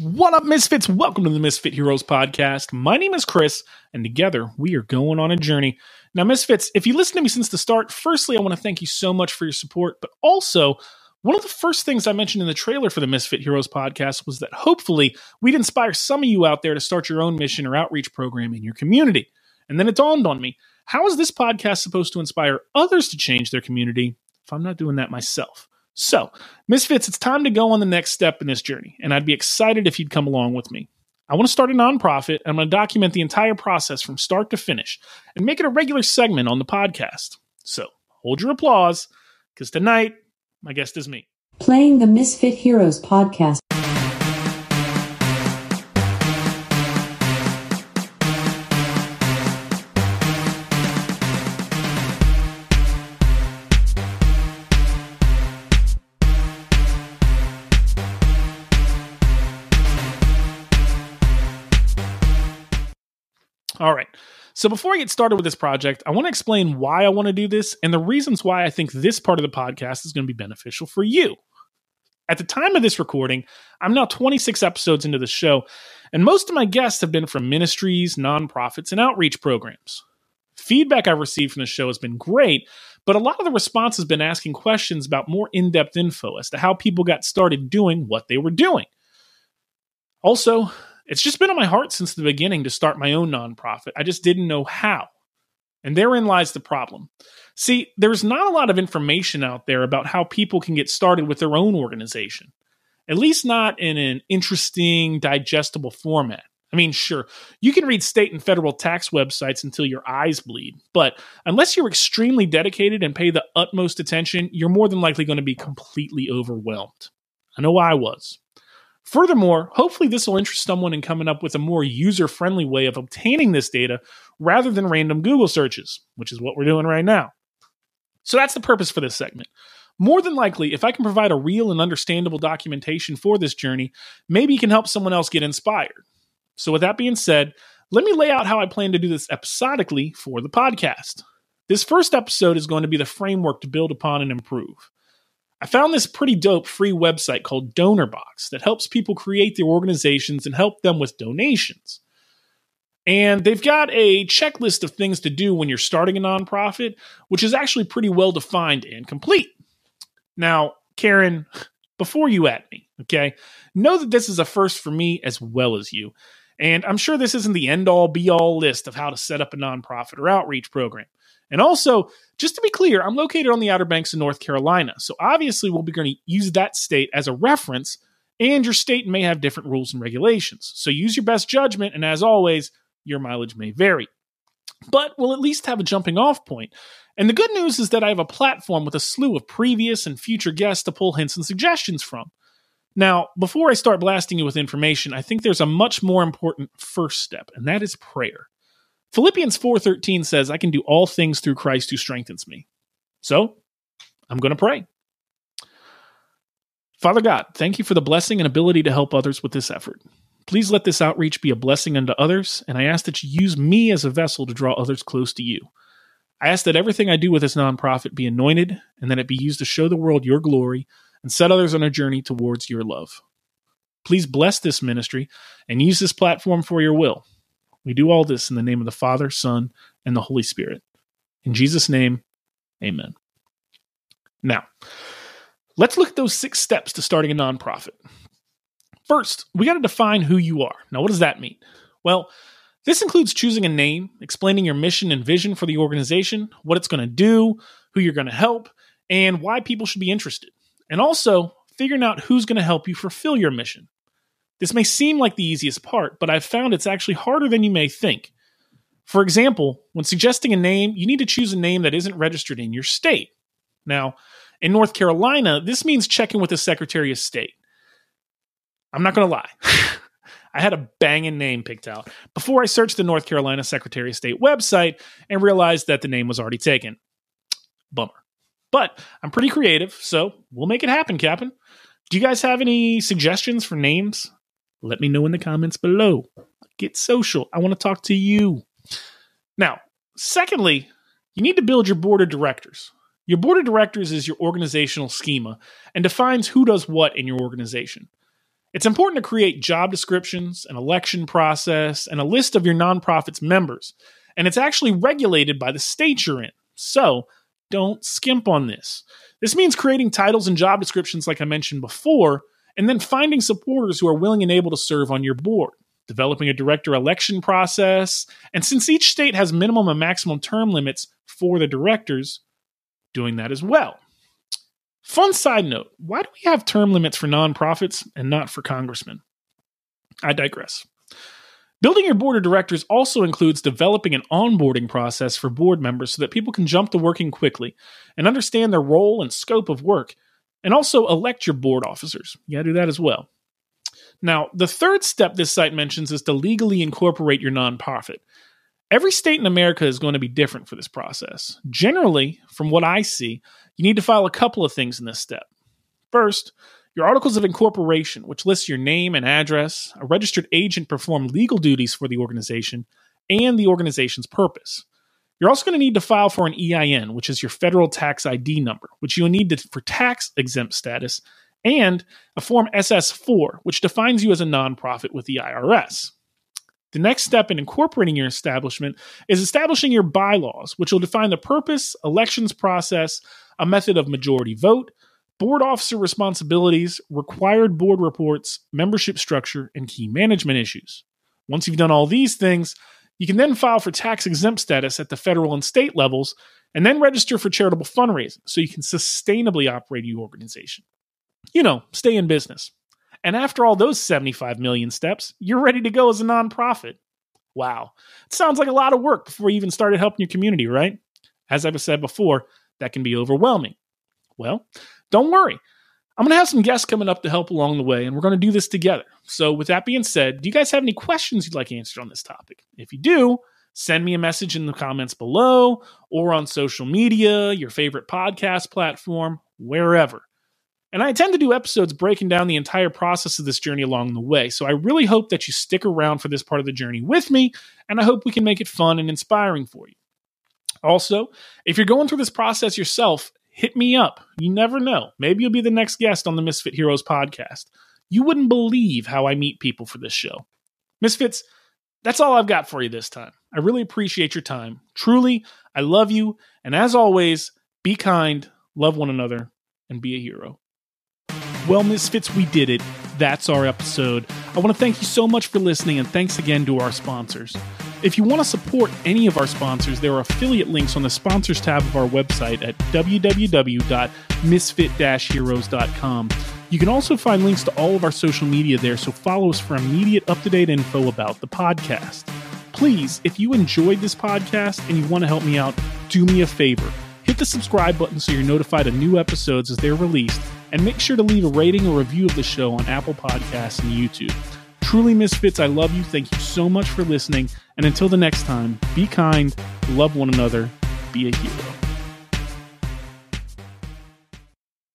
What up, Misfits? Welcome to the Misfit Heroes podcast. My name is Chris, and together we are going on a journey. Now, Misfits, if you listen to me since the start, firstly, I want to thank you so much for your support, but also, one of the first things I mentioned in the trailer for the Misfit Heroes podcast was that hopefully we'd inspire some of you out there to start your own mission or outreach program in your community. And then it dawned on me how is this podcast supposed to inspire others to change their community if I'm not doing that myself? So, Misfits, it's time to go on the next step in this journey, and I'd be excited if you'd come along with me. I want to start a nonprofit, and I'm going to document the entire process from start to finish and make it a regular segment on the podcast. So, hold your applause, because tonight, my guest is me. Playing the Misfit Heroes podcast. All right. So before I get started with this project, I want to explain why I want to do this and the reasons why I think this part of the podcast is going to be beneficial for you. At the time of this recording, I'm now 26 episodes into the show, and most of my guests have been from ministries, nonprofits, and outreach programs. Feedback I've received from the show has been great, but a lot of the response has been asking questions about more in depth info as to how people got started doing what they were doing. Also, it's just been on my heart since the beginning to start my own nonprofit. I just didn't know how. And therein lies the problem. See, there's not a lot of information out there about how people can get started with their own organization, at least not in an interesting, digestible format. I mean, sure, you can read state and federal tax websites until your eyes bleed, but unless you're extremely dedicated and pay the utmost attention, you're more than likely going to be completely overwhelmed. I know I was. Furthermore, hopefully this will interest someone in coming up with a more user friendly way of obtaining this data rather than random Google searches, which is what we're doing right now. So that's the purpose for this segment. More than likely, if I can provide a real and understandable documentation for this journey, maybe it can help someone else get inspired. So, with that being said, let me lay out how I plan to do this episodically for the podcast. This first episode is going to be the framework to build upon and improve. I found this pretty dope free website called DonorBox that helps people create their organizations and help them with donations. And they've got a checklist of things to do when you're starting a nonprofit, which is actually pretty well defined and complete. Now, Karen, before you at me, okay, know that this is a first for me as well as you. And I'm sure this isn't the end all be all list of how to set up a nonprofit or outreach program. And also, just to be clear, I'm located on the Outer Banks of North Carolina. So obviously, we'll be going to use that state as a reference, and your state may have different rules and regulations. So use your best judgment, and as always, your mileage may vary. But we'll at least have a jumping off point. And the good news is that I have a platform with a slew of previous and future guests to pull hints and suggestions from. Now, before I start blasting you with information, I think there's a much more important first step, and that is prayer. Philippians 4:13 says, "I can do all things through Christ who strengthens me." So, I'm going to pray. Father God, thank you for the blessing and ability to help others with this effort. Please let this outreach be a blessing unto others, and I ask that you use me as a vessel to draw others close to you. I ask that everything I do with this nonprofit be anointed and that it be used to show the world your glory and set others on a journey towards your love. Please bless this ministry and use this platform for your will. We do all this in the name of the Father, Son, and the Holy Spirit. In Jesus' name, amen. Now, let's look at those six steps to starting a nonprofit. First, we got to define who you are. Now, what does that mean? Well, this includes choosing a name, explaining your mission and vision for the organization, what it's going to do, who you're going to help, and why people should be interested. And also, figuring out who's going to help you fulfill your mission. This may seem like the easiest part, but I've found it's actually harder than you may think. For example, when suggesting a name, you need to choose a name that isn't registered in your state. Now, in North Carolina, this means checking with the Secretary of State. I'm not going to lie. I had a banging name picked out before I searched the North Carolina Secretary of State website and realized that the name was already taken. Bummer. But I'm pretty creative, so we'll make it happen, Captain. Do you guys have any suggestions for names? Let me know in the comments below. Get social. I want to talk to you. Now, secondly, you need to build your board of directors. Your board of directors is your organizational schema and defines who does what in your organization. It's important to create job descriptions, an election process, and a list of your nonprofit's members. And it's actually regulated by the state you're in. So don't skimp on this. This means creating titles and job descriptions, like I mentioned before, and then finding supporters who are willing and able to serve on your board, developing a director election process, and since each state has minimum and maximum term limits for the directors, doing that as well. Fun side note why do we have term limits for nonprofits and not for congressmen? I digress. Building your board of directors also includes developing an onboarding process for board members so that people can jump to working quickly and understand their role and scope of work, and also elect your board officers. You gotta do that as well. Now, the third step this site mentions is to legally incorporate your nonprofit. Every state in America is going to be different for this process. Generally, from what I see, you need to file a couple of things in this step. First, your articles of incorporation, which lists your name and address, a registered agent performed legal duties for the organization, and the organization's purpose. You're also going to need to file for an EIN, which is your federal tax ID number, which you'll need to, for tax exempt status, and a Form SS 4, which defines you as a nonprofit with the IRS. The next step in incorporating your establishment is establishing your bylaws, which will define the purpose, elections process, a method of majority vote, board officer responsibilities, required board reports, membership structure, and key management issues. Once you've done all these things, you can then file for tax exempt status at the federal and state levels, and then register for charitable fundraising so you can sustainably operate your organization. You know, stay in business. And after all those 75 million steps, you're ready to go as a nonprofit. Wow. It sounds like a lot of work before you even started helping your community, right? As I've said before, that can be overwhelming. Well, don't worry. I'm going to have some guests coming up to help along the way, and we're going to do this together. So, with that being said, do you guys have any questions you'd like answered on this topic? If you do, send me a message in the comments below or on social media, your favorite podcast platform, wherever. And I intend to do episodes breaking down the entire process of this journey along the way. So I really hope that you stick around for this part of the journey with me, and I hope we can make it fun and inspiring for you. Also, if you're going through this process yourself, hit me up. You never know. Maybe you'll be the next guest on the Misfit Heroes podcast. You wouldn't believe how I meet people for this show. Misfits, that's all I've got for you this time. I really appreciate your time. Truly, I love you. And as always, be kind, love one another, and be a hero. Well, Misfits, we did it. That's our episode. I want to thank you so much for listening, and thanks again to our sponsors. If you want to support any of our sponsors, there are affiliate links on the sponsors tab of our website at www.misfit-heroes.com. You can also find links to all of our social media there, so follow us for immediate up to date info about the podcast. Please, if you enjoyed this podcast and you want to help me out, do me a favor. Hit the subscribe button so you're notified of new episodes as they're released and make sure to leave a rating or review of the show on Apple Podcasts and YouTube. Truly Misfits, I love you. Thank you so much for listening. And until the next time, be kind, love one another, be a hero.